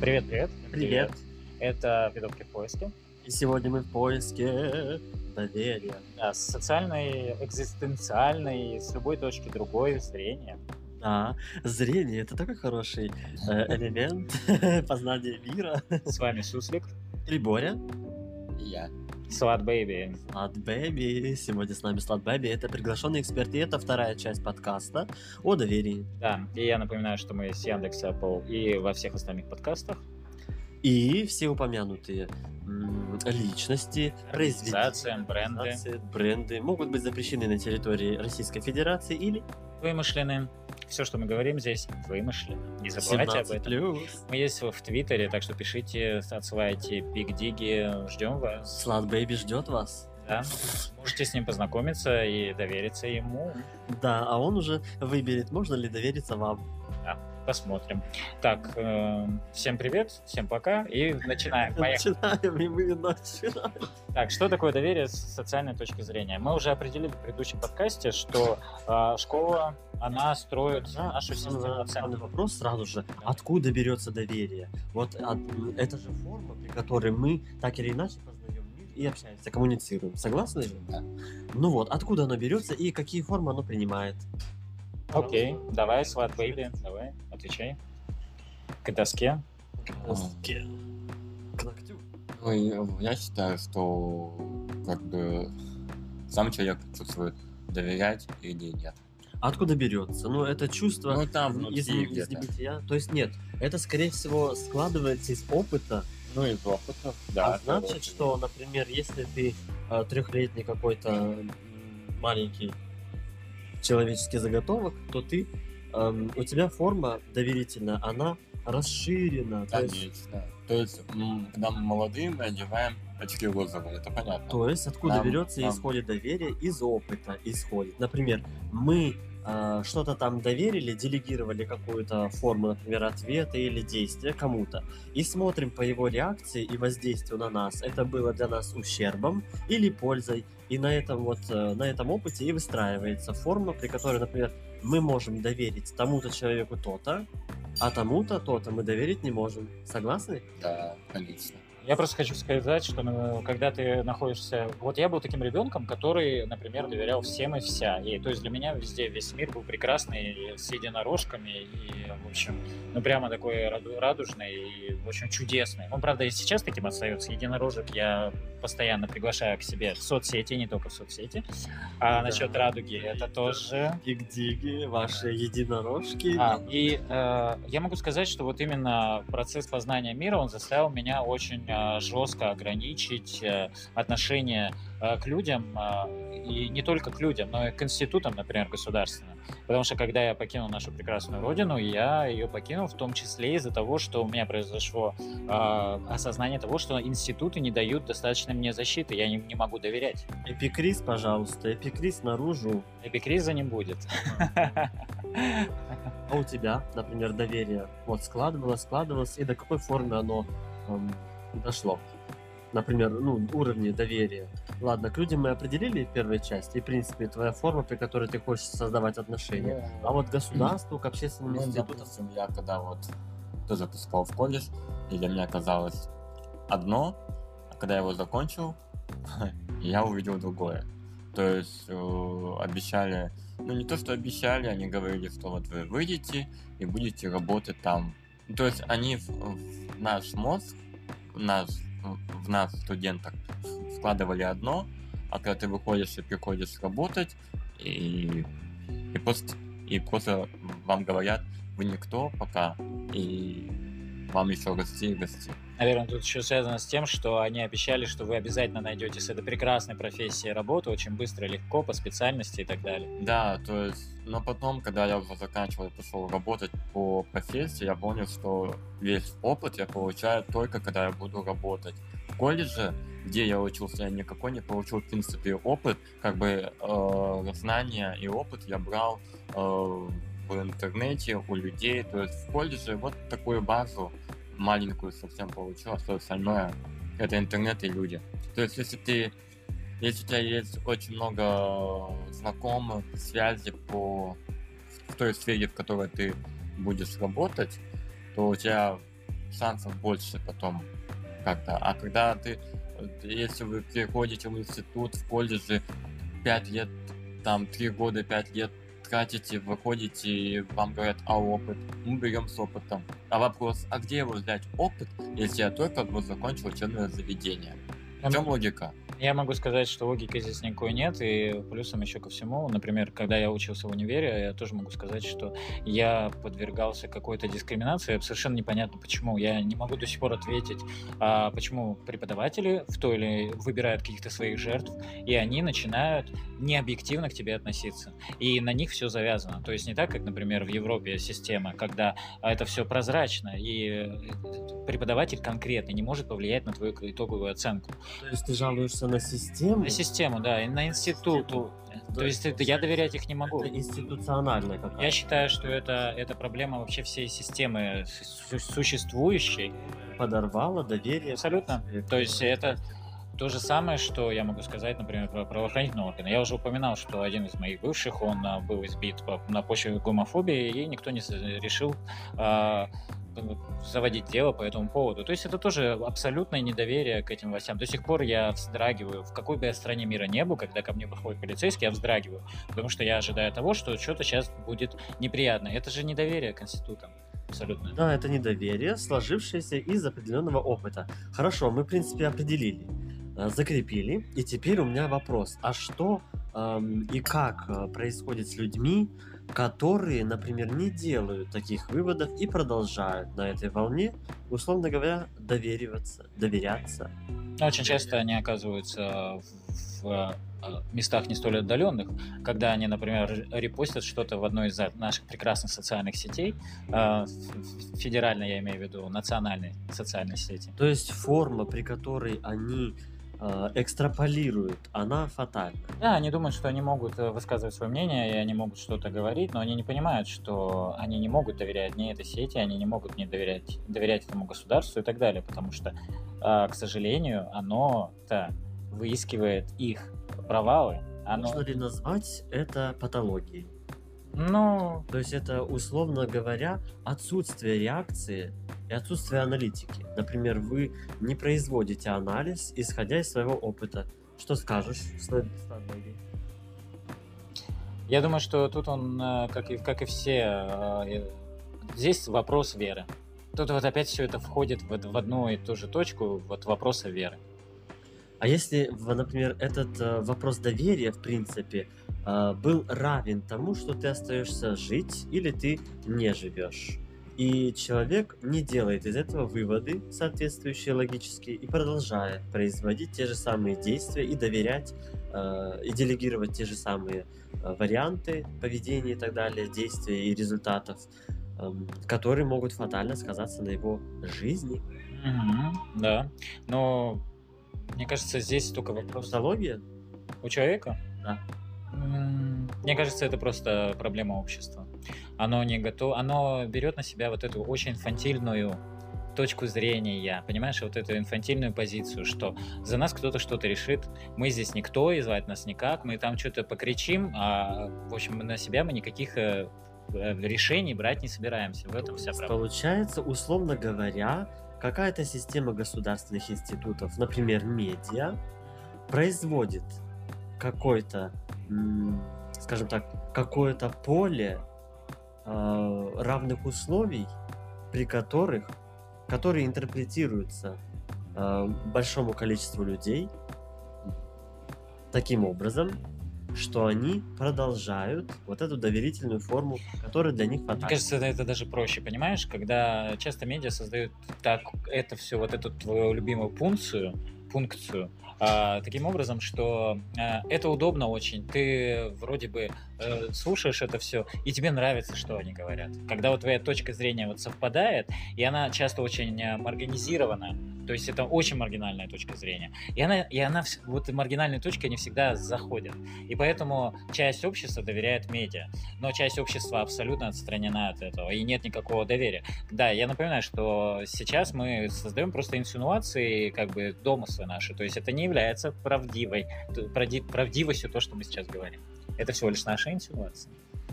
Привет, привет. Привет. Это «Пидовки в поиске». И сегодня мы в поиске доверия. Да, социальный, экзистенциальный, с любой точки другой зрения. Да, зрение — это такой хороший э, элемент познания мира. С вами Суслик, Или Боря. И я. Slut Baby. Slut Baby. Сегодня с нами Slut Baby. Это приглашенный эксперт, и это вторая часть подкаста о доверии. Да, и я напоминаю, что мы с Яндекс, Apple и во всех остальных подкастах. И все упомянутые личности, произведения, бренды. бренды могут быть запрещены на территории Российской Федерации или Вымышлены. Все, что мы говорим здесь, вымышленно. Не забывайте об 17+. этом. Мы есть в Твиттере, так что пишите, отсылайте пик-диги. Ждем вас. Слад Бэби ждет вас. Да. Можете с ним познакомиться и довериться ему. Да, а он уже выберет, можно ли довериться вам. Посмотрим. Так, э, всем привет, всем пока и начинаем. Поехали. Начинаем, и мы начинаем. Так, что такое доверие с социальной точки зрения? Мы уже определили в предыдущем подкасте, что э, школа, она строит нашу систему оценок. вопрос сразу же, откуда берется доверие? Вот от- это же форма, при которой мы так или иначе познаем мир и общаемся, коммуницируем. Согласны? Да. Ну вот, откуда оно берется и какие формы оно принимает? Окей, давай, Сват Бэйби, давай, отвечай. К доске. К ногтю. Ну, и я считаю, что как бы сам человек чувствует, доверять или нет. Откуда берется? Ну, это чувство Ну, там из, из небытия. То есть нет, это скорее всего складывается из опыта, Ну, из опыта. Да, а значит, что, например, если ты э, трехлетний какой-то маленький человеческий заготовок, то ты эм, у тебя форма доверительная, она расширена. То есть, Конечно. То есть, когда мы молодые, мы одеваем очки розовые, это понятно. то есть откуда Нам- берется и исходит доверие? Из опыта исходит. Например, мы что-то там доверили, делегировали какую-то форму, например, ответа или действия кому-то, и смотрим по его реакции и воздействию на нас, это было для нас ущербом или пользой, и на этом вот, э, на этом опыте и выстраивается форма, при которой, например, мы можем доверить тому-то человеку то-то, а тому-то то-то мы доверить не можем. Согласны? Да, конечно. Я просто хочу сказать, что ну, когда ты находишься... Вот я был таким ребенком, который, например, доверял всем и вся. И то есть для меня везде весь мир был прекрасный, с единорожками, и, в общем, ну прямо такой раду- радужный и, в общем, чудесный. Он, правда, и сейчас таким остается. Единорожек я постоянно приглашаю к себе в соцсети, не только в соцсети. А Да. насчет радуги, это тоже... Диг-диги, ваши единорожки. А, и э, я могу сказать, что вот именно процесс познания мира, он заставил меня очень жестко ограничить э, отношение э, к людям, э, и не только к людям, но и к институтам, например, государственным. Потому что когда я покинул нашу прекрасную родину, я ее покинул в том числе из-за того, что у меня произошло э, осознание того, что институты не дают достаточно мне защиты, я не, не могу доверять. Эпикриз, пожалуйста, эпикриз наружу. Эпикриза не будет. А у тебя, например, доверие вот складывалось, складывалось, и до какой формы оно эм, дошло? Например, ну, уровни доверия. Ладно, к людям мы определили в первой части, и, в принципе, твоя форма, при которой ты хочешь создавать отношения. А вот государству, к общественным Ну, институтам, допустим, я когда вот тоже поступал в колледж, и для меня казалось одно, а когда я его закончил, я увидел другое. То есть э, обещали, ну не то, что обещали, они говорили, что вот вы выйдете и будете работать там. Ну, То есть они в, в наш мозг, в нас, в нас, студентах, вкладывали одно, а когда ты выходишь и приходишь работать, и, и, просто, и просто вам говорят, вы никто пока, и вам еще расти и расти. Наверное, тут еще связано с тем, что они обещали, что вы обязательно найдете с этой прекрасной профессией работу очень быстро, легко, по специальности и так далее. Да, то есть, но потом, когда я уже заканчивал и пошел работать по профессии, я понял, что весь опыт я получаю только когда я буду работать. В колледже, где я учился, я никакой не получил, в принципе, опыт, как бы э, знания и опыт я брал э, в интернете у людей, то есть в колледже вот такую базу маленькую совсем получил, а все остальное это интернет и люди. То есть если ты если у тебя есть очень много знакомых, связи по в той сфере, в которой ты будешь работать, то у тебя шансов больше потом как-то. А когда ты, если вы приходите в институт, в колледже, 5 лет, там, 3 года, 5 лет тратите, выходите, и вам говорят, а опыт? Мы берем с опытом. А вопрос, а где его взять опыт, если я только вот закончил учебное заведение? В чем логика? Я могу сказать, что логики здесь никакой нет, и плюсом еще ко всему, например, когда я учился в универе, я тоже могу сказать, что я подвергался какой-то дискриминации, совершенно непонятно почему. Я не могу до сих пор ответить, а почему преподаватели в то или выбирают каких-то своих жертв, и они начинают необъективно к тебе относиться. И на них все завязано. То есть не так, как, например, в Европе система, когда это все прозрачно, и э, преподаватель конкретно не может повлиять на твою итоговую оценку. То есть ты жалуешься на систему? На систему, да, и на институт. То, То есть это, я доверять их не могу. Это институциональная какая-то. Я считаю, что это, это проблема вообще всей системы существующей. Подорвала доверие. Абсолютно. То есть это то же самое, что я могу сказать, например, про правоохранительные органы. Я уже упоминал, что один из моих бывших, он а, был избит на почве гомофобии, и никто не решил а, заводить дело по этому поводу. То есть это тоже абсолютное недоверие к этим властям. До сих пор я вздрагиваю, в какой бы я стране мира не был, когда ко мне выходит полицейский, я вздрагиваю, потому что я ожидаю того, что что-то сейчас будет неприятно. Это же недоверие к институтам. Абсолютно. Да, это недоверие, сложившееся из определенного опыта. Хорошо, мы, в принципе, определили, э, закрепили. И теперь у меня вопрос. А что эм, и как э, происходит с людьми, которые, например, не делают таких выводов и продолжают на этой волне, условно говоря, довериваться, доверяться. Очень часто они оказываются в, э, местах не столь отдаленных, когда они, например, репостят что-то в одной из наших прекрасных социальных сетей, э, федеральной, я имею в виду, национальной социальной сети. То есть форма, при которой они э, экстраполируют, она фатальна. Да, они думают, что они могут э, высказывать свое мнение, и они могут что-то говорить, но они не понимают, что они не могут доверять ни этой сети, они не могут не доверять, доверять этому государству и так далее, потому что, э, к сожалению, оно-то выискивает их провалы. Оно... Можно ли назвать это патологией? Ну... То есть это, условно говоря, отсутствие реакции и отсутствие аналитики. Например, вы не производите анализ, исходя из своего опыта. Что скажешь, Я думаю, что тут он, э, как и, как и все, э, здесь вопрос веры. Тут вот опять все это входит в, в одну и ту же точку, вот вопроса веры. А если, например, этот э, вопрос доверия, в принципе, был равен тому, что ты остаешься жить или ты не живешь, и человек не делает из этого выводы, соответствующие логические, и продолжает производить те же самые действия и доверять, э, и делегировать те же самые э, варианты поведения и так далее, действий и результатов, э, которые могут фатально сказаться на его жизни. Угу, да, но мне кажется, здесь только вопрос... Патология? У человека? Да. Мне кажется, это просто проблема общества. Оно не готово, оно берет на себя вот эту очень инфантильную точку зрения, понимаешь, вот эту инфантильную позицию, что за нас кто-то что-то решит, мы здесь никто, и звать нас никак, мы там что-то покричим, а, в общем, на себя мы никаких э, э, решений брать не собираемся. В этом вся проблема. Получается, условно говоря, какая-то система государственных институтов, например, медиа, производит какой-то скажем так, какое-то поле э, равных условий, при которых, которые интерпретируются э, большому количеству людей таким образом, что они продолжают вот эту доверительную форму, которая для них фатальна. Мне кажется, это, это даже проще, понимаешь, когда часто медиа создают так это все, вот эту твою любимую функцию, а, таким образом, что а, это удобно очень. Ты вроде бы э, слушаешь это все, и тебе нравится, что они говорят. Когда вот твоя точка зрения вот совпадает, и она часто очень э, организирована, то есть это очень маргинальная точка зрения. И она, и она вот маргинальные точки, они всегда заходят. И поэтому часть общества доверяет медиа, но часть общества абсолютно отстранена от этого, и нет никакого доверия. Да, я напоминаю, что сейчас мы создаем просто инсинуации, как бы домыслы наши, то есть это не является правдивой, правдивостью то, что мы сейчас говорим. Это всего лишь наша инсинуация.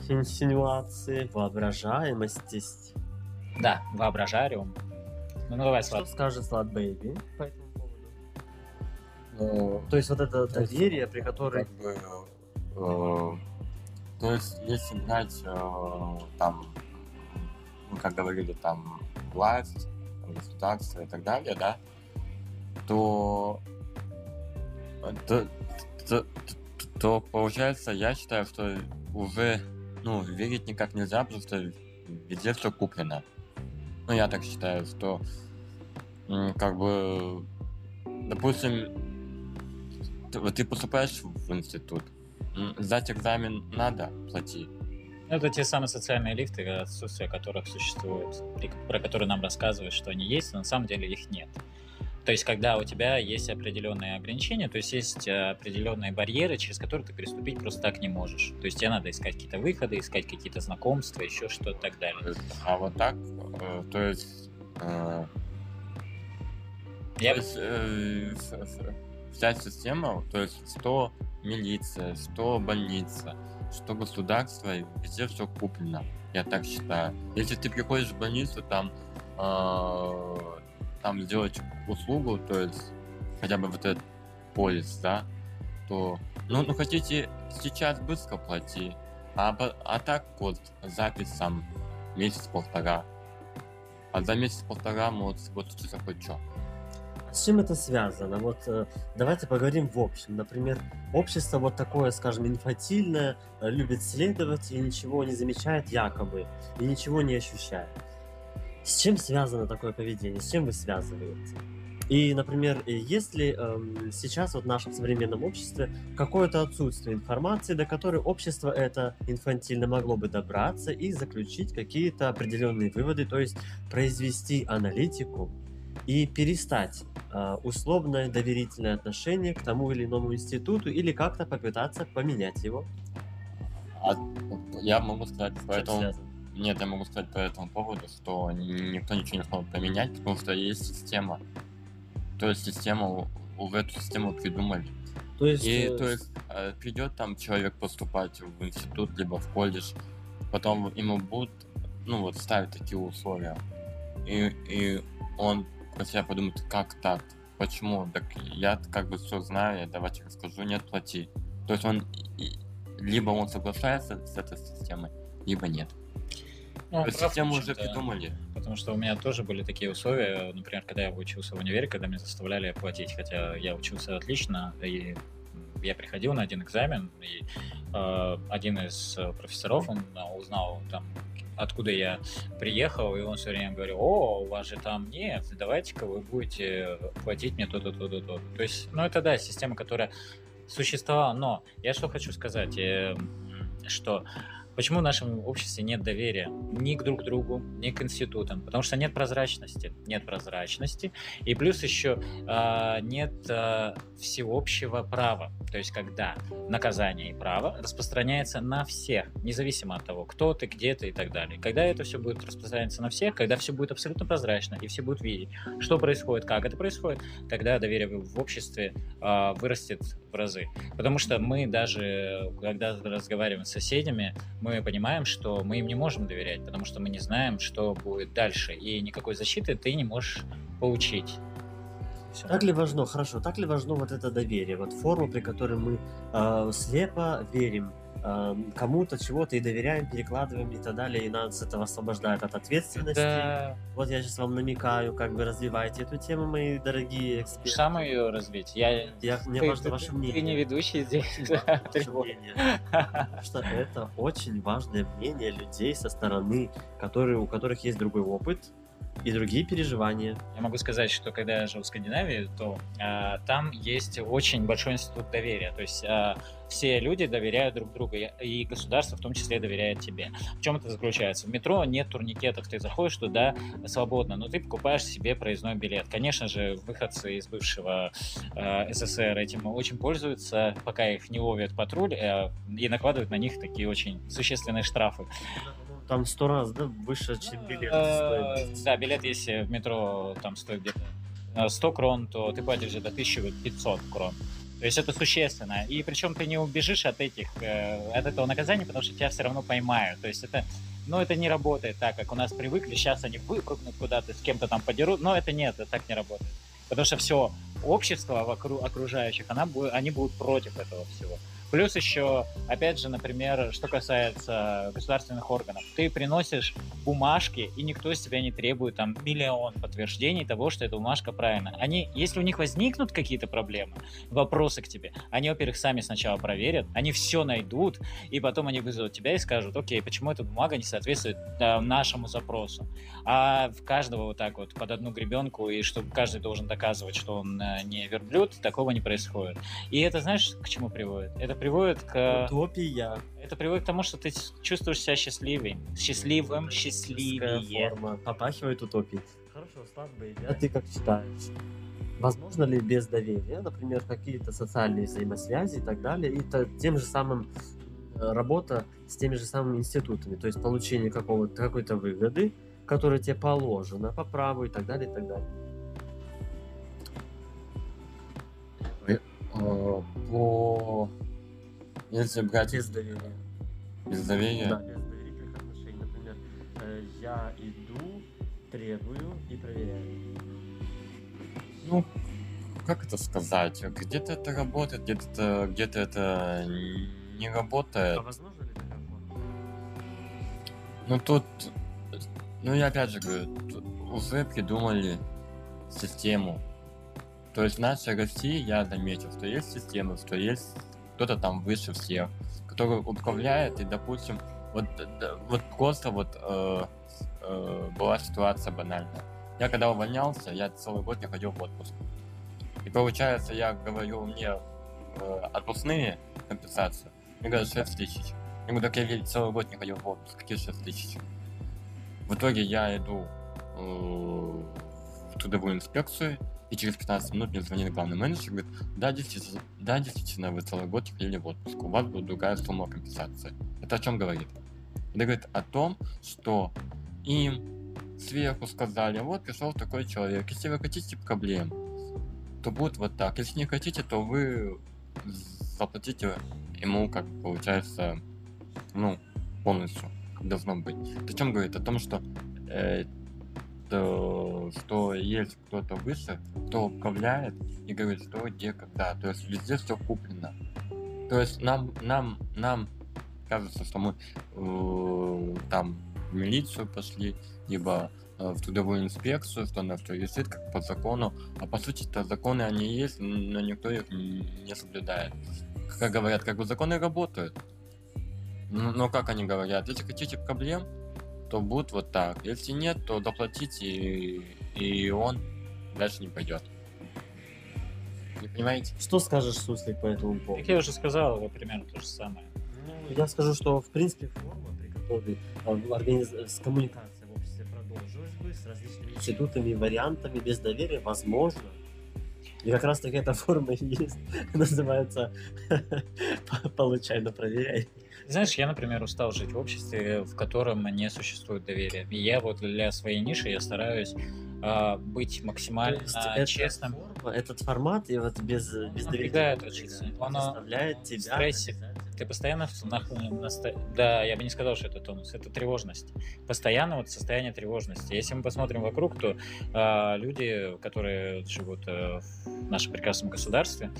Инсинуации, воображаемость. Да, воображариум. Ну, ну давай, Что Слад. скажет Слад Бэйби по этому поводу? Ну, То есть вот это То есть, доверие, при котором... как бы, э, то есть, если брать э, там, ну, как говорили, там, власть, там, государство и так далее, да, то, то, то, то получается, я считаю, что уже, ну, верить никак нельзя, потому что везде все куплено. Ну, я так считаю, что, как бы, допустим, ты, ты поступаешь в институт, сдать экзамен надо, плати. Ну, Это те самые социальные лифты, отсутствие которых существует, про которые нам рассказывают, что они есть, но на самом деле их нет. То есть, когда у тебя есть определенные ограничения, то есть есть э, определенные барьеры, через которые ты переступить просто так не можешь. То есть тебе надо искать какие-то выходы, искать какие-то знакомства, еще что-то и так далее. А вот так, э, то есть, э, Я то есть э, вся система, то есть что милиция, что больница, что государство, везде все куплено. Я так считаю. Если ты приходишь в больницу, там, э, там сделать услугу, то есть хотя бы вот этот полис, да, то, ну, ну хотите сейчас быстро плати, а, а так вот запись там месяц-полтора. А за месяц-полтора может вот случиться хоть что. С чем это связано? Вот э, давайте поговорим в общем. Например, общество вот такое, скажем, инфантильное, э, любит следовать и ничего не замечает якобы, и ничего не ощущает. С чем связано такое поведение? С чем вы связываете? И, например, э, есть ли эм, сейчас вот в нашем современном обществе какое-то отсутствие информации, до которой общество это инфантильно могло бы добраться и заключить какие-то определенные выводы, то есть произвести аналитику и перестать а, условное доверительное отношение к тому или иному институту или как-то попытаться поменять его. А я могу сказать С чем по этому... связано? Нет, я могу сказать по этому поводу, что ни- никто ничего не сможет поменять, потому что есть система. То есть система, уже эту систему придумали. То есть, И э, то есть э, придет там человек поступать в институт, либо в колледж, потом ему будут, ну вот, ставить такие условия. И, и он про себя подумает, как так? Почему? Так я как бы все знаю, я давайте расскажу, нет, плати. То есть он либо он соглашается с этой системой, либо нет. Ну, прав, систему уже придумали. Потому что у меня тоже были такие условия, например, когда я учился в универе, когда меня заставляли платить, хотя я учился отлично, и я приходил на один экзамен, и э, один из профессоров, он э, узнал там, откуда я приехал, и он все время говорил, о, у вас же там нет, давайте-ка вы будете платить мне то-то, то-то, то То есть, ну это да, система, которая существовала, но я что хочу сказать, э, что Почему в нашем обществе нет доверия ни к друг другу, ни к институтам? Потому что нет прозрачности. Нет прозрачности. И плюс еще а, нет а, всеобщего права. То есть когда наказание и право распространяется на всех, независимо от того, кто ты, где ты и так далее. Когда это все будет распространяться на всех, когда все будет абсолютно прозрачно, и все будут видеть, что происходит, как это происходит, тогда доверие в обществе а, вырастет в разы. Потому что мы даже, когда разговариваем с соседями, мы понимаем, что мы им не можем доверять, потому что мы не знаем, что будет дальше, и никакой защиты ты не можешь получить. Всё. Так ли важно, хорошо, так ли важно вот это доверие, вот форма, при которой мы э, слепо верим кому-то, чего-то и доверяем, перекладываем и так далее, и нас это освобождает от ответственности. Да, Вот я сейчас вам намекаю, как бы развивайте эту тему, мои дорогие эксперты. сам ее развить. Я... Я, мне ты, важно ты- ваше ты мнение. не ведущий здесь. Мне Ты- ваше мнение. Потому что это очень важное мнение людей со стороны, которые, у которых есть другой опыт и другие переживания. Я могу сказать, что когда я жил в Скандинавии, то а, там есть очень большой институт доверия. То есть а, все люди доверяют друг другу, и государство в том числе доверяет тебе. В чем это заключается? В метро нет турникетов, ты заходишь туда свободно, но ты покупаешь себе проездной билет. Конечно же, выходцы из бывшего э, СССР этим очень пользуются, пока их не ловят патруль э, и накладывают на них такие очень существенные штрафы. Там сто раз, да, выше, чем билет Э, стоит. Да, билет, если в метро там стоит где-то э, 100 крон, то ты платишь где-то 1500 крон. То есть это существенно. И причем ты не убежишь от этих, э, от этого наказания, потому что тебя все равно поймают. То есть это но это не работает так, как у нас привыкли. Сейчас они выпрыгнут куда-то, с кем-то там подерут, но это нет, это так не работает. Потому что все общество вокруг окружающих, она, они будут против этого всего. Плюс еще, опять же, например, что касается государственных органов, ты приносишь бумажки, и никто с тебя не требует там миллион подтверждений того, что эта бумажка правильная. Они, если у них возникнут какие-то проблемы, вопросы к тебе, они, во-первых, сами сначала проверят, они все найдут, и потом они вызовут тебя и скажут, окей, почему эта бумага не соответствует э, нашему запросу. А в каждого вот так вот под одну гребенку, и чтобы каждый должен доказывать, что он э, не верблюд, такого не происходит. И это, знаешь, к чему приводит? Это приводит к... Утопия. Это приводит к тому, что ты чувствуешь себя счастливее. Счастливым, счастливее. Форма. Попахивает утопией. Хорошо, слава а ты как считаешь? Возможно ли без доверия, например, какие-то социальные взаимосвязи и так далее, и то, тем же самым э, работа с теми же самыми институтами, то есть получение какого-то какой-то выгоды, которая тебе положена по праву и так далее, и так далее. Э, по если брать без доверия. Без доверия? Да, без доверительных отношений. Например, э, я иду, требую и проверяю. Ну, как это сказать? Где-то это работает, где-то где-то это не работает. А возможно ли такая форма? Ну тут, ну я опять же говорю, уже придумали систему. То есть в нашей России я заметил, что есть система, что есть кто-то там выше всех, который управляет, и, допустим, вот, вот просто вот э, э, была ситуация банальная. Я когда увольнялся, я целый год не ходил в отпуск. И получается, я говорю, мне э, отпускные компенсации, мне говорят 6 тысяч. Я говорю, так я целый год не ходил в отпуск, какие 6 тысяч? В итоге я иду э, в трудовую инспекцию, и через 15 минут мне звонит главный менеджер и говорит, да, действительно, да, действительно, вы целый год ходили в отпуск, у вас будет другая сумма компенсации. Это о чем говорит? Это говорит о том, что им сверху сказали, вот пришел такой человек, если вы хотите проблем, то будет вот так. Если не хотите, то вы заплатите ему, как получается, ну, полностью, должно быть. О чем говорит? О том, что э, что есть кто-то выше, кто управляет и говорит, что где, когда. То есть везде все куплено. То есть нам, нам, нам кажется, что мы э, там в милицию пошли, либо э, в трудовую инспекцию, что на все висит как по закону, а по сути-то законы они есть, но никто их не соблюдает. Как говорят, как бы законы работают. Но как они говорят, если хотите проблем, то будет вот так. Если нет, то доплатите, и, и он дальше не пойдет. Не понимаете? Что скажешь, Суслик, по этому поводу? Как я уже сказал, примерно то же самое. Ну, я скажу, что в принципе форма, при которой э, организ... с коммуникацией в обществе продолжилась бы, с различными институтами, вариантами, без доверия, возможно. И как раз таки эта форма и есть. Называется «Получай, но проверяй». Знаешь, я, например, устал жить в обществе, в котором не существует доверия. И я вот для своей ниши я стараюсь э, быть максимально честным. Форма, этот формат, и вот без, без доверия он заставляет тебя... Стрессе. Ты постоянно на, на, да, я бы не сказал, что это тонус, это тревожность. Постоянно вот состояние тревожности. Если мы посмотрим вокруг, то э, люди, которые живут э, в нашем прекрасном государстве,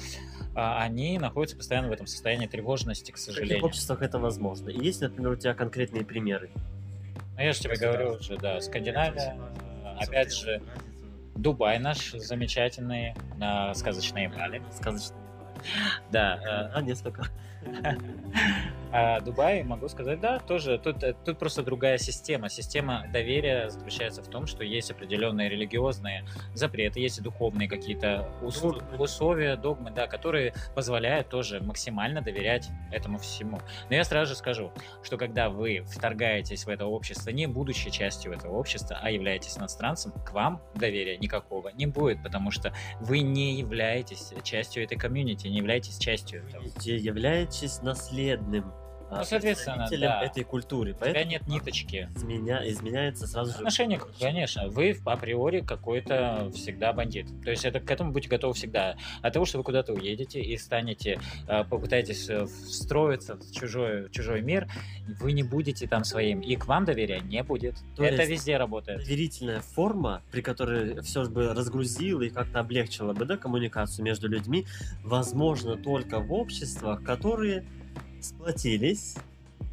а, они находятся постоянно в этом состоянии тревожности, к сожалению. В каких обществах это возможно? И есть, например, у тебя конкретные примеры? Ну, я же тебе говорю уже, да, Скандинавия, опять же, Дубай наш замечательный, на сказочные Бали. Сказочные Да. А, несколько. А Дубай, могу сказать, да, тоже тут, э, тут просто другая система. Система доверия заключается в том, что есть определенные религиозные запреты, есть духовные какие-то условия, догмы, да, которые позволяют тоже максимально доверять этому всему. Но я сразу же скажу, что когда вы вторгаетесь в это общество, не будучи частью этого общества, а являетесь иностранцем, к вам доверия никакого не будет, потому что вы не являетесь частью этой комьюнити, не являетесь частью этого. Являетесь наследным. а, Ну, соответственно, да. этой культуры. У тебя нет ниточки. изменя- изменяется сразу же... Отношение, конечно, вы априори какой-то всегда бандит. То есть это к этому будьте готовы всегда. От того, что вы куда-то уедете и станете, э, попытаетесь э, встроиться в чужой, в чужой мир, вы не будете там своим. И к вам доверия не будет. То это везде работает. доверительная форма, при которой все бы разгрузила и как-то облегчила бы да, коммуникацию между людьми, возможно только в обществах, которые сплотились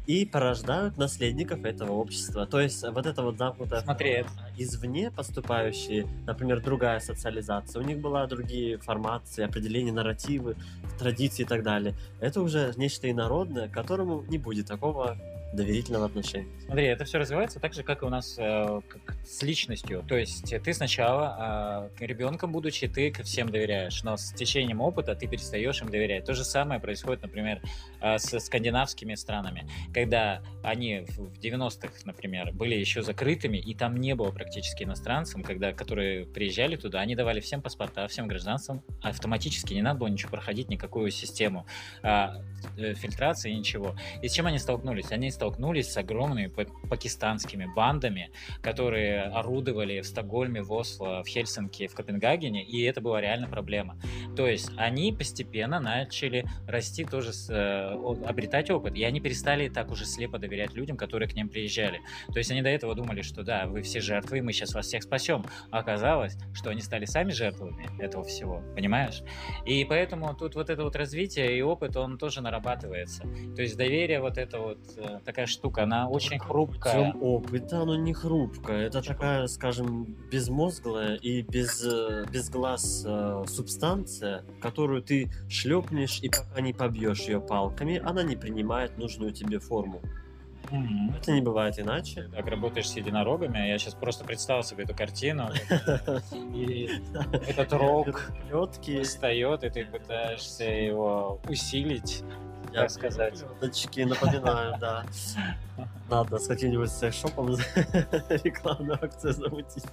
и порождают наследников этого общества. То есть вот это вот замкнутая Смотри, извне поступающие, например, другая социализация, у них была другие формации, определения, нарративы, традиции и так далее. Это уже нечто инородное, которому не будет такого доверительного отношения. Смотри, это все развивается так же, как и у нас э, как с личностью. То есть ты сначала э, ребенком будучи, ты ко всем доверяешь, но с течением опыта ты перестаешь им доверять. То же самое происходит, например, э, с скандинавскими странами, когда они в в 90-х, например, были еще закрытыми, и там не было практически иностранцев, когда, которые приезжали туда, они давали всем паспорта, всем гражданствам, автоматически не надо было ничего проходить, никакую систему а, э, фильтрации, ничего. И с чем они столкнулись? Они столкнулись с огромными па- пакистанскими бандами, которые орудовали в Стокгольме, в Осло, в Хельсинки, в Копенгагене, и это была реально проблема. То есть они постепенно начали расти тоже, с, э, обретать опыт, и они перестали так уже слепо доверять людям, которые к ним приезжали. То есть они до этого думали, что да, вы все жертвы, мы сейчас вас всех спасем. А оказалось, что они стали сами жертвами этого всего, понимаешь? И поэтому тут вот это вот развитие и опыт, он тоже нарабатывается. То есть доверие, вот это вот э, такая штука, она очень хрупкая. Путем опыта оно не хрупкое. Это такая, скажем, безмозглая и без, э, без глаз э, субстанция, которую ты шлепнешь и пока не побьешь ее палками, она не принимает нужную тебе форму. Мгм. Это не бывает иначе. Так работаешь с единорогами, я сейчас просто представил себе эту картину, и этот рог встает, и ты пытаешься его усилить, так сказать. Плеточки, напоминаю, да. Надо с каким-нибудь секс-шопом рекламную акцию замутить.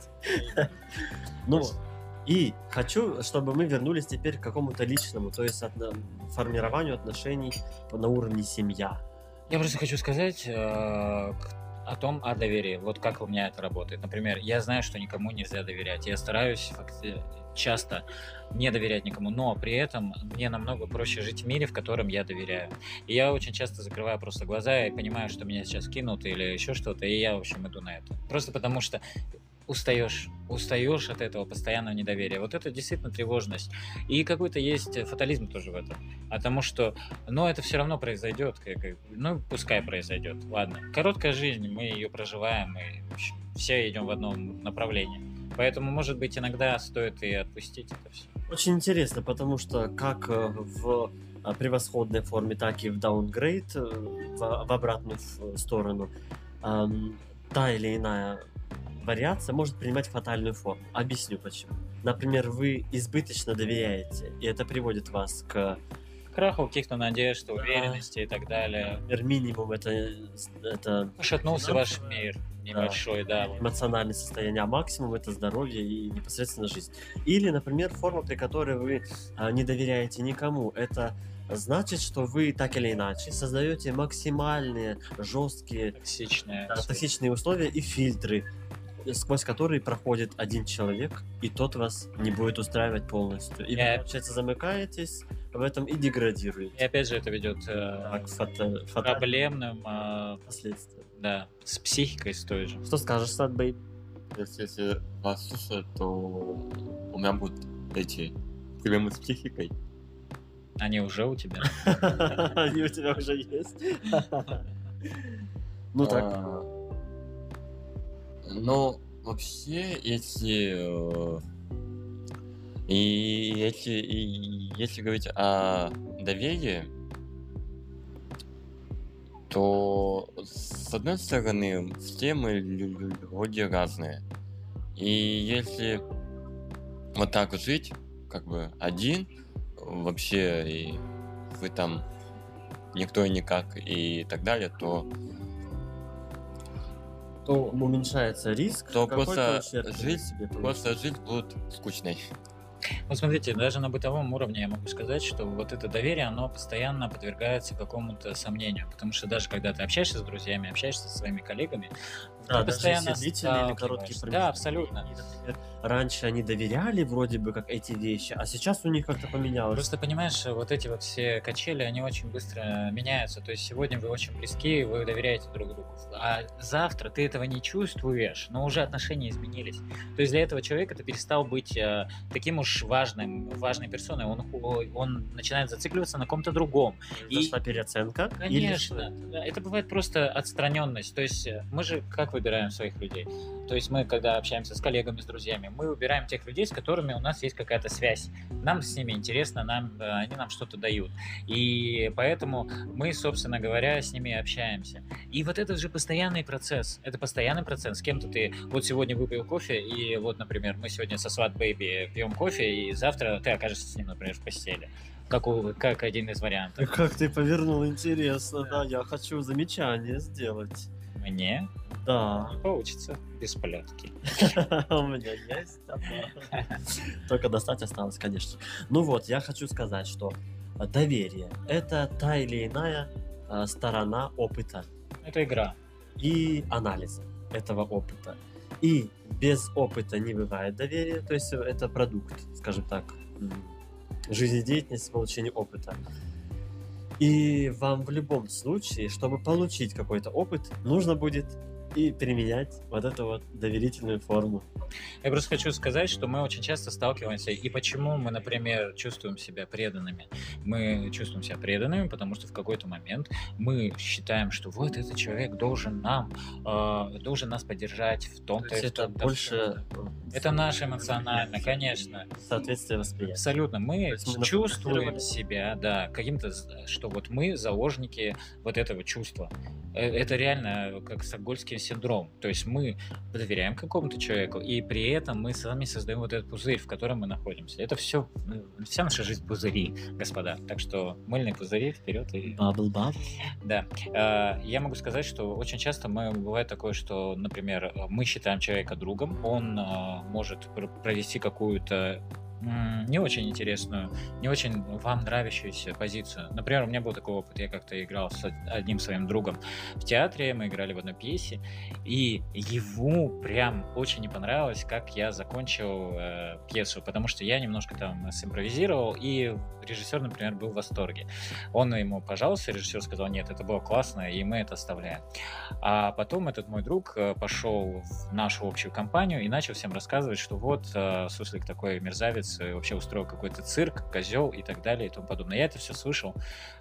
Ну, и хочу, чтобы мы вернулись теперь к какому-то личному, то есть от, формированию отношений на уровне семья. Я просто хочу сказать э, о том, о доверии. Вот как у меня это работает. Например, я знаю, что никому нельзя доверять. Я стараюсь факти- часто не доверять никому, но при этом мне намного проще жить в мире, в котором я доверяю. И я очень часто закрываю просто глаза и понимаю, что меня сейчас кинут или еще что-то, и я, в общем, иду на это. Просто потому что устаешь, устаешь от этого постоянного недоверия. Вот это действительно тревожность. И какой-то есть фатализм тоже в этом. Потому что, ну, это все равно произойдет. ну, пускай произойдет. Ладно. Короткая жизнь, мы ее проживаем, и все идем в одном направлении. Поэтому, может быть, иногда стоит и отпустить это все. Очень интересно, потому что как э, в э, превосходной форме, так и в downgrade, э, в, в обратную сторону, та или иная вариация может принимать фатальную форму. Объясню почему. Например, вы избыточно доверяете, и это приводит вас к Краху каких-то надежд, Да. уверенности и так далее. например, минимум это, это Пошатнулся ваш мир небольшой, да. вот. эмоциональное состояние, а максимум это здоровье и непосредственно жизнь. Или, например, форма, при которой вы а, не доверяете никому. Это значит, что вы так или иначе создаете максимальные жесткие Токсичное. да, токсичные условия и фильтры, сквозь которые проходит один человек, и тот вас не будет устраивать полностью. И Я- вы, получается, замыкаетесь в этом и деградируете. И опять же это ведет э, Так, к фатальные проблемным, э, последствия. да, с психикой с той же. Что скажешь, Садбей? Если, если вас слушают, то у меня будут эти проблемы с психикой. Они уже у тебя. Они у тебя уже есть. Ну так, Ну, вообще, если... э, И если, и если говорить о доверии, то с одной стороны, все мы лю- лю- люди разные. И если вот так жить, как бы один, вообще, и вы там никто и никак и так далее, то то уменьшается риск. То просто жизнь- себе просто жизнь будет скучной. Вот смотрите, даже на бытовом уровне я могу сказать, что вот это доверие, оно постоянно подвергается какому-то сомнению. Потому что даже когда ты общаешься с друзьями, общаешься со своими коллегами, Да, ты постоянно если длительные или короткие промежутки Да, абсолютно. времени. Например, раньше они доверяли вроде бы как эти вещи, а сейчас у них как-то поменялось. Просто понимаешь, вот эти вот все качели, они очень быстро меняются. То есть сегодня вы очень близки, вы доверяете друг другу. А завтра ты этого не чувствуешь, но уже отношения изменились. То есть для этого человека ты перестал быть э, таким уж важным, важной персоной. Он, он начинает зацикливаться на ком-то другом. и- Произошла переоценка? или Конечно. Да, Это бывает просто отстраненность. То есть мы же как выбираем своих людей? То есть мы, когда общаемся с коллегами, с друзьями, мы выбираем тех людей, с которыми у нас есть какая-то связь. Нам с ними интересно, нам, э, они нам что-то дают. И поэтому мы, собственно говоря, с ними общаемся. И вот это же постоянный процесс. Это постоянный процесс. С кем-то ты вот сегодня выпил кофе, и вот, например, мы сегодня со Сват Бэйби пьем кофе, и завтра ты окажешься с ним, например, в постели. Как, у- как один из вариантов. Как ты повернул, интересно, да, я хочу замечание сделать. Мне Да, не получится без плетки. у меня есть. Только достать осталось, конечно. Ну вот, я хочу сказать, что доверие – это та или иная а, сторона опыта Это игра. и анализа этого опыта. И без опыта не бывает доверия, то есть это продукт, скажем так, м, жизнедеятельности, получения опыта. И вам в любом случае, чтобы получить какой-то опыт, нужно будет и применять вот эту вот доверительную форму. Я просто хочу сказать, что мы очень часто сталкиваемся, и почему мы, например, чувствуем себя преданными. Мы чувствуем себя преданными, потому что в какой-то момент мы считаем, что вот этот человек должен нам, э, должен нас поддержать в То том-то есть и в это том-то. больше... Это наше эмоционально, конечно. Соответствие восприятия. Абсолютно. Мы есть мы чувствуем себя, да, каким-то, что вот мы заложники вот этого чувства. Э, Это реально как стокгольмский синдром. То есть мы доверяем какому-то человеку, и при этом мы сами создаем вот этот пузырь, в котором мы находимся. Это все, вся наша жизнь пузыри, господа. Так что мыльные пузыри вперед и Бабл баб. да. Э, Я могу сказать, что очень часто мы, бывает такое, что, например, мы считаем человека другом, он э, может пр- провести какую-то не очень интересную, не очень вам нравящуюся позицию. Например, у меня был такой опыт, я как-то играл с од- одним своим другом в театре, мы играли в одной пьесе, и ему прям очень не понравилось, как я закончил э, пьесу, потому что я немножко там симпровизировал, и режиссер, например, был в восторге. Он ему пожаловался, режиссер сказал, нет, это было классно, и мы это оставляем. А потом этот мой друг э, пошел в нашу общую компанию и начал всем рассказывать, что вот э, Суслик такой мерзавец, и вообще устроил какой-то цирк, козел и так далее и тому подобное. Я это все слышал,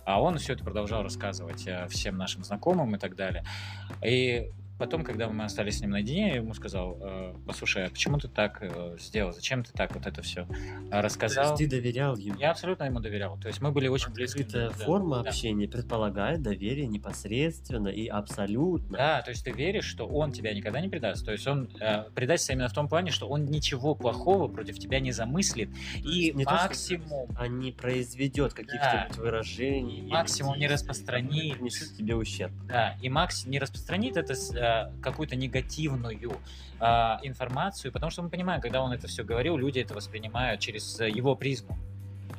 а он все это продолжал рассказывать э, всем нашим знакомым и так далее. И потом, когда мы остались с ним наедине, я ему сказал, э, послушай, а почему ты так э, сделал, зачем ты так вот это все То рассказал? есть ты доверял ему. Я абсолютно ему доверял. То есть мы были очень близки. Да. форма Да. общения предполагает доверие непосредственно и абсолютно. Да, то есть ты веришь, что он тебя никогда не предаст. То есть он э, предастся именно в том плане, что он ничего плохого против тебя не замыслит. То И не то, что максимум, а не произведет каких-то выражений. или Максимум не распространит. которые принесут тебе ущерб. да, и Макс не распространит это с, э, какую-то негативную а, информацию, потому что мы понимаем, когда он это все говорил, люди это воспринимают через э, его призму.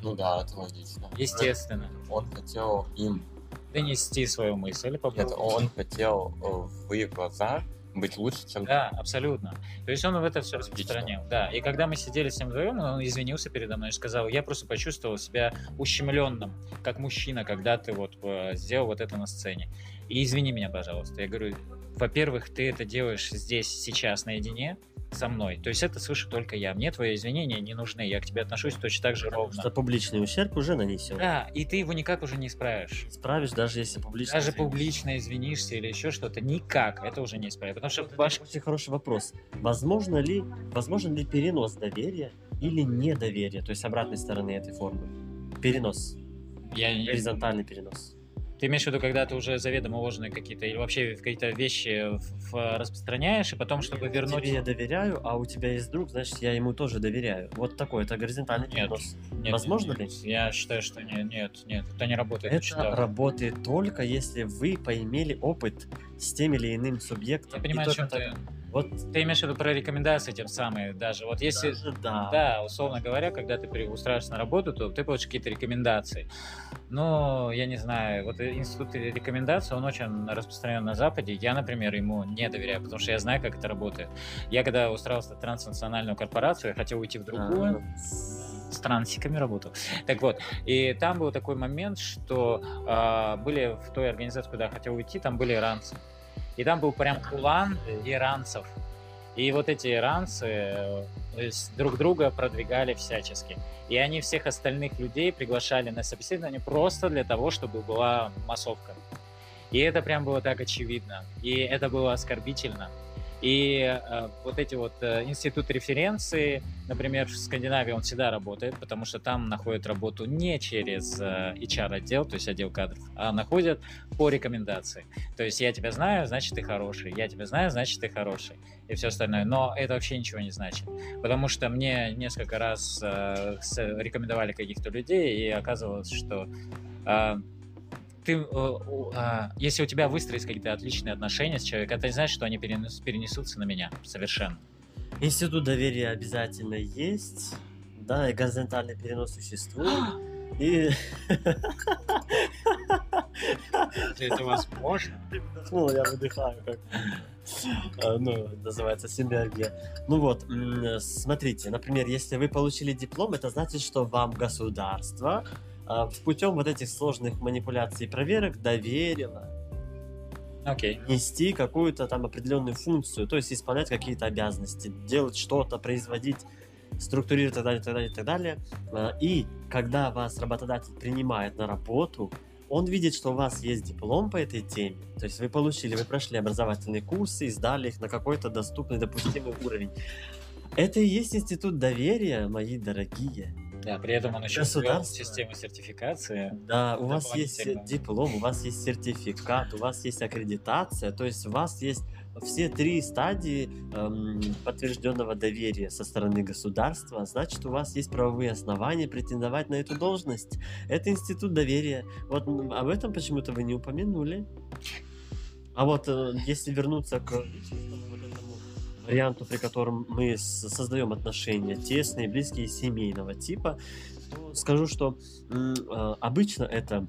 Ну да, это логично. Естественно. Он хотел им... Донести свою мысль. по Нет, он хотел э, в их глазах быть лучше, чем... Да, абсолютно. То есть он в это все распространил. Да. И когда мы сидели с ним вдвоем, он извинился передо мной и сказал, я просто почувствовал себя ущемленным, как мужчина, когда ты вот э, сделал вот это на сцене. И извини меня, пожалуйста. Я говорю, во-первых, ты это делаешь здесь, сейчас, наедине со мной. То есть это слышу только я. Мне твои извинения не нужны. Я к тебе отношусь точно так же Потому ровно. что публичный ущерб уже нанесен. Да, и ты его никак уже не исправишь. Справишь, даже если публично. Даже извинишься. публично извинишься или еще что-то, никак это уже не исправить. Потому что ваш Очень хороший вопрос. Возможно ли, возможен ли перенос доверия или недоверия, то есть обратной стороны этой формы? Перенос, я горизонтальный перенос. Ты имеешь в виду, когда ты уже заведомо ложные какие-то или вообще какие-то вещи в- в- распространяешь, и потом, чтобы вернуть... Тебе я доверяю, а у тебя есть друг, значит, я ему тоже доверяю. Вот такой, это горизонтальный Нет. перенос. Нет, Возможно нет, ли? Я считаю, что нет, нет, нет, это не работает. Это так. работает только если вы поимели опыт с тем или иным субъектом. Я понимаю, о чем так- ты. Вот Ты имеешь в виду про рекомендации тем самые даже. Вот если... даже да. Да, условно говоря, когда ты устраиваешься на работу, то ты получишь какие-то рекомендации. Но, я не знаю, вот институт рекомендаций, он очень распространен на Западе. Я, например, ему не доверяю, потому что я знаю, как это работает. Я когда устраивался в транснациональную корпорацию, я хотел уйти в другую, А, с трансиками работал. Так вот, и там был такой момент, что а, были в той организации, куда я хотел уйти, там были иранцы. И там был прям клан иранцев. И вот эти иранцы э, друг друга продвигали всячески. И они всех остальных людей приглашали на собеседование просто для того, чтобы была массовка. И это прям было так очевидно. И это было оскорбительно. И э, вот эти вот э, институты референции, например, в Скандинавии он всегда работает, потому что там находят работу не через э, HR-отдел, то есть отдел кадров, а находят по рекомендации. То есть я тебя знаю, значит ты хороший, я тебя знаю, значит ты хороший, и все остальное. Но это вообще ничего не значит, потому что мне несколько раз э, рекомендовали каких-то людей, и оказывалось, что э, ты, э, а, если у тебя выстроились какие-то отличные отношения с человеком, это не значит, что они перенес- перенесутся на меня совершенно. Институт доверия обязательно есть. Да, и горизонтальный перенос существует. И... Это возможно. Ну, я выдыхаю, как... э, Ну, называется синергия. Ну вот, смотрите, например, если вы получили диплом, это значит, что вам государство а, путем вот этих сложных манипуляций и проверок доверило Окей. нести какую-то там определенную функцию, то есть исполнять какие-то обязанности, делать что-то, производить, структурировать и так далее, и так далее, и так далее. А, И когда вас работодатель принимает на работу, он видит, что у вас есть диплом по этой теме, то есть вы получили, вы прошли образовательные курсы и сдали их на какой-то доступный, допустимый уровень. Это и есть институт доверия, мои дорогие. Да, при этом он еще ввел систему сертификации. Да, у вас есть диплом, у вас есть сертификат, у вас есть аккредитация, то есть у вас есть все три стадии эм, подтвержденного доверия со стороны государства, значит, у вас есть правовые основания претендовать на эту должность. Это институт доверия. Вот об этом почему-то вы не упомянули. А вот э, если вернуться к личностному варианту, при котором мы создаем отношения тесные, близкие, семейного типа, то скажу, что э, обычно это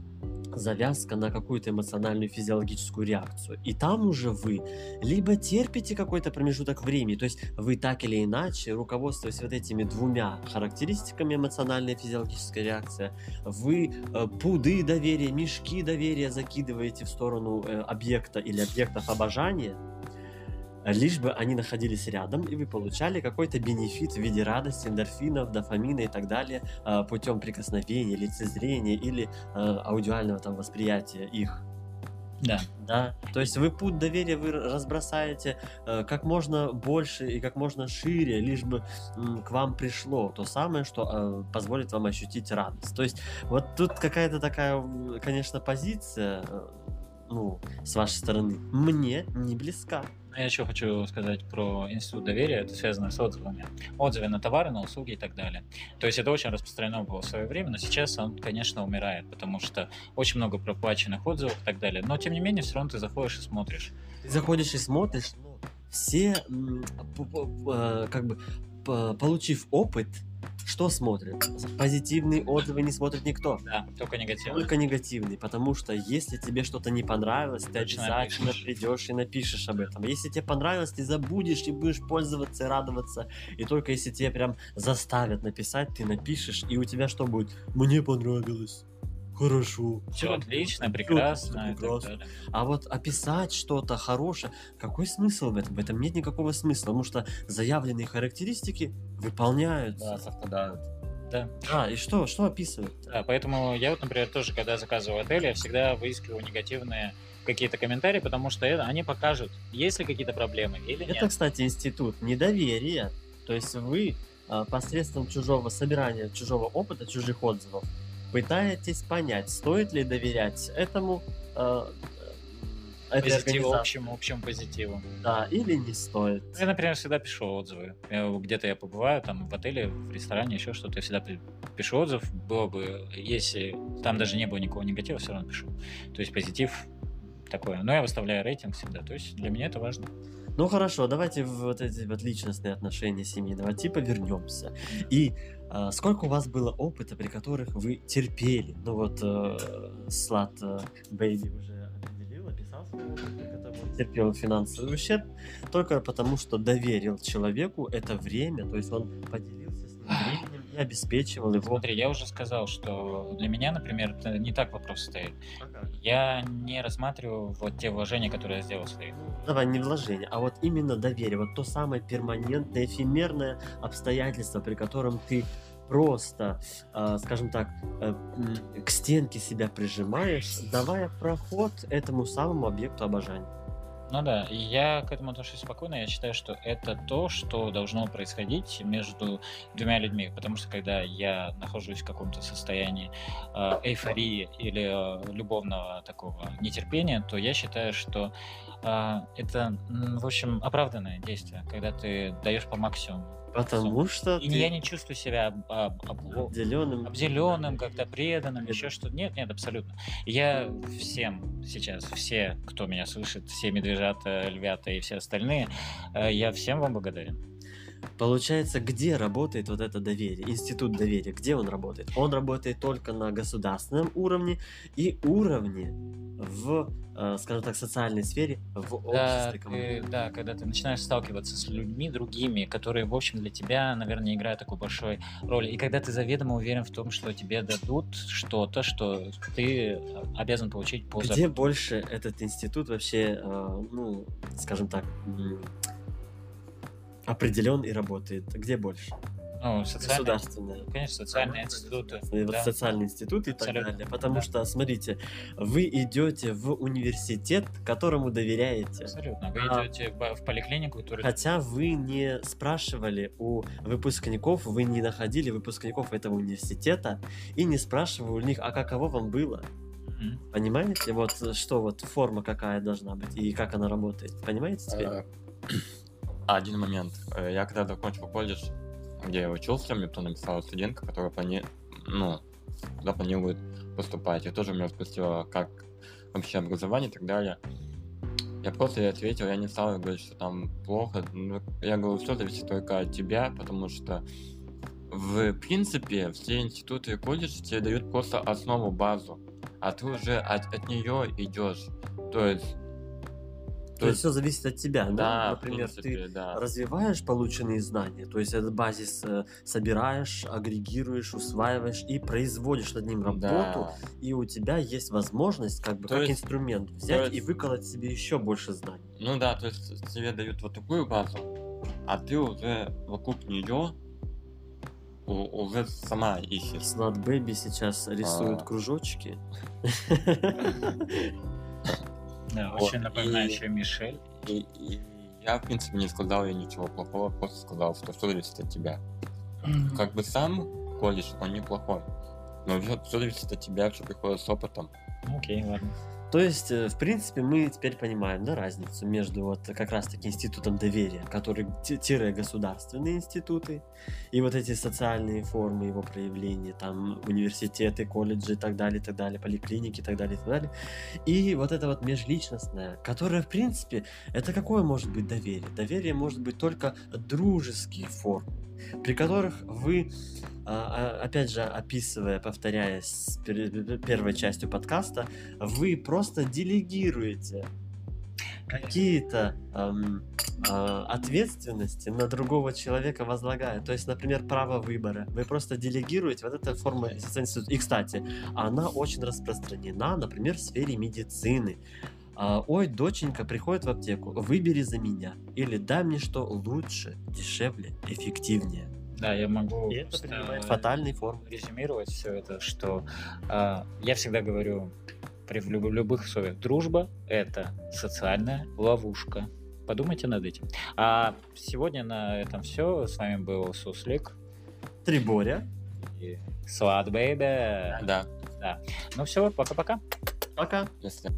завязка на какую-то эмоциональную физиологическую реакцию. И там уже вы либо терпите какой-то промежуток времени, то есть вы так или иначе, руководствуясь вот этими двумя характеристиками эмоциональная и физиологическая реакция, вы э, пуды доверия, мешки доверия закидываете в сторону э, объекта или объектов обожания, лишь бы они находились рядом, и вы получали какой-то бенефит в виде радости, эндорфинов, дофамина и так далее а, путем прикосновения, лицезрения или а, аудиального там восприятия их. Да. Да, то есть вы путь доверия вы разбросаете э, как можно больше и как можно шире, лишь бы м, к вам пришло то самое, что э, позволит вам ощутить радость. То есть вот тут какая-то такая, конечно, позиция, э, ну, с вашей стороны, мне не близка. Я еще хочу сказать про институт доверия. Это связано с отзывами. Отзывы на товары, на услуги и так далее. То есть это очень распространено было в свое время, но сейчас он, конечно, умирает, потому что очень много проплаченных отзывов и так далее. Но, тем не менее, все равно ты заходишь и смотришь. Ты заходишь и смотришь, ну, все, э, как бы, получив опыт, что смотрят? Позитивные отзывы не смотрит никто. Да, только негативно. Только негативный, потому что если тебе что-то не понравилось, ты Точно обязательно напишешь. придешь и напишешь об этом. Если тебе понравилось, ты забудешь и будешь пользоваться и радоваться. И только если тебе прям заставят написать, ты напишешь, и у тебя что будет? Мне понравилось. Хорошо. Все отлично, Всё прекрасно так прекрасно. А вот описать что-то хорошее, какой смысл в этом? В этом нет никакого смысла, потому что заявленные характеристики выполняются. Да, совпадают. Да. А, и что? Что описывают? Да, поэтому я вот, например, тоже, когда заказываю отель, я всегда выискиваю негативные какие-то комментарии, потому что это, они покажут, есть ли какие-то проблемы или нет. Это, кстати, институт недоверия. То есть вы а, посредством чужого собирания чужого опыта, чужих отзывов, пытаетесь понять, стоит ли доверять этому а, э, этой Позитиву, общему, общему позитиву. да, или не стоит. Я, например, всегда пишу отзывы. Где-то я побываю, там, в отеле, в ресторане, еще что-то, я всегда пи- пишу отзыв. Было бы, если там даже не было никакого негатива, все равно пишу. То есть позитив такое. Но я выставляю рейтинг всегда, то есть для меня это важно. Ну хорошо, давайте в вот эти вот личностные отношения семьи, давайте типа вернемся. И а, сколько у вас было опыта, при которых вы терпели? Ну вот э, Слад э, уже определил, описал свой терпел финансовый ущерб, только потому что доверил человеку это время, то есть он поделился и обеспечивал его. Смотри, я уже сказал, что для меня, например, это не так вопрос стоит. Я не рассматриваю вот те вложения, которые я сделал свои. Давай, не вложение, а вот именно доверие, вот то самое перманентное, эфемерное обстоятельство, при котором ты просто, э, скажем так, э, к стенке себя прижимаешь, давая проход этому самому объекту обожания. Ну да, я к этому отношусь спокойно. Я считаю, что это то, что должно происходить между двумя людьми. Потому что когда я нахожусь в каком-то состоянии э, эйфории или э, любовного такого нетерпения, то я считаю, что э, это, в общем, оправданное действие, когда ты даешь по максимуму. Потому что И я не чувствую себя об- об- об- обделенным, обделенным, как-то преданным, еще что-то. Нет, нет, абсолютно. Я всем сейчас, все, кто меня слышит, все медвежата, львята и все остальные, э, я всем вам благодарен. Получается, где работает вот это доверие, институт доверия, где он работает? Он работает только на государственном уровне и уровне в, э, скажем так, социальной сфере, в Да, обществе. коммуни- ты- да, когда ты начинаешь сталкиваться с людьми другими, которые, в общем, для тебя, наверное, играют такой большой роли. И когда ты заведомо уверен в том, что тебе дадут что-то, что ты обязан получить по Где больше этот институт вообще, э, ну, скажем так, определен и работает? Где больше? ну, социальные, Государственное. конечно, социальные институты. И вот да. социальный институт и так Абсолютно. далее. Потому Да. что, смотрите, вы идете в университет, которому доверяете. Абсолютно. Вы А. идете в поликлинику, которая... Хотя вы не спрашивали у выпускников, вы не находили выпускников этого университета и не спрашивали у них, а каково вам было. Мгм. Понимаете? Вот что вот форма какая должна быть и как она работает. Понимаете теперь? Один момент. Э, Я когда закончил колледж, где я учился, мне потом написала студентка, которая плани... ну, куда планирует поступать. И тоже меня спросила, как вообще образование и так далее. Я просто ей ответил, я не стал говорить, что там плохо. Ну, Я говорю, все зависит только от тебя, потому что в принципе все институты и колледжи тебе дают просто основу, базу, а ты уже от, от нее идешь. То есть, То есть все зависит от тебя. Да, да, например, принципе, ты да. развиваешь полученные знания, то есть этот базис э, собираешь, агрегируешь, усваиваешь и производишь над ним работу, Да. и у тебя есть возможность как бы То как есть- инструмент взять есть- и выколоть себе еще больше знаний. Ну да, то есть тебе дают вот такую базу, а ты уже вокруг нее уже сама ищешь. Снат Бэби сейчас рисует А. кружочки. Да, Вот, очень напоминающая и- Мишель. И, и я, в принципе, не сказал ей ничего плохого, просто сказал, что все зависит от тебя. Как бы сам колледж, он неплохой. Но все зависит от тебя, все приходит с опытом. Окей, ладно. То есть, э, в принципе, мы теперь понимаем, да, разницу между вот как раз-таки институтом доверия, который ти- тире государственные институты, и вот эти социальные формы его проявления, там университеты, колледжи и так далее, и так далее, поликлиники и так далее, и так далее. И вот это вот межличностное, которое, в принципе, это какое может быть доверие? Доверие может быть только дружеские формы, при которых вы а, а, опять же, описывая, повторяясь с пер- первой частью подкаста, вы просто делегируете какие-то ам, а, ответственности на другого человека возлагая. То есть, например, право выбора. Вы просто делегируете вот эта форма социальной И, кстати, она очень распространена, например, в сфере медицины. А, Ой, доченька приходит в аптеку, выбери за меня. Или дай мне что лучше, дешевле, эффективнее. Да, я могу И это принимает фатальные формы. резюмировать все это, что а, я всегда говорю при в люб- любых условиях, дружба — это социальная ловушка. Подумайте над этим. А сегодня на этом все. С вами был Суслик Триборя. и Слад Бэйбэ. Да, Ну все, пока-пока. Пока. если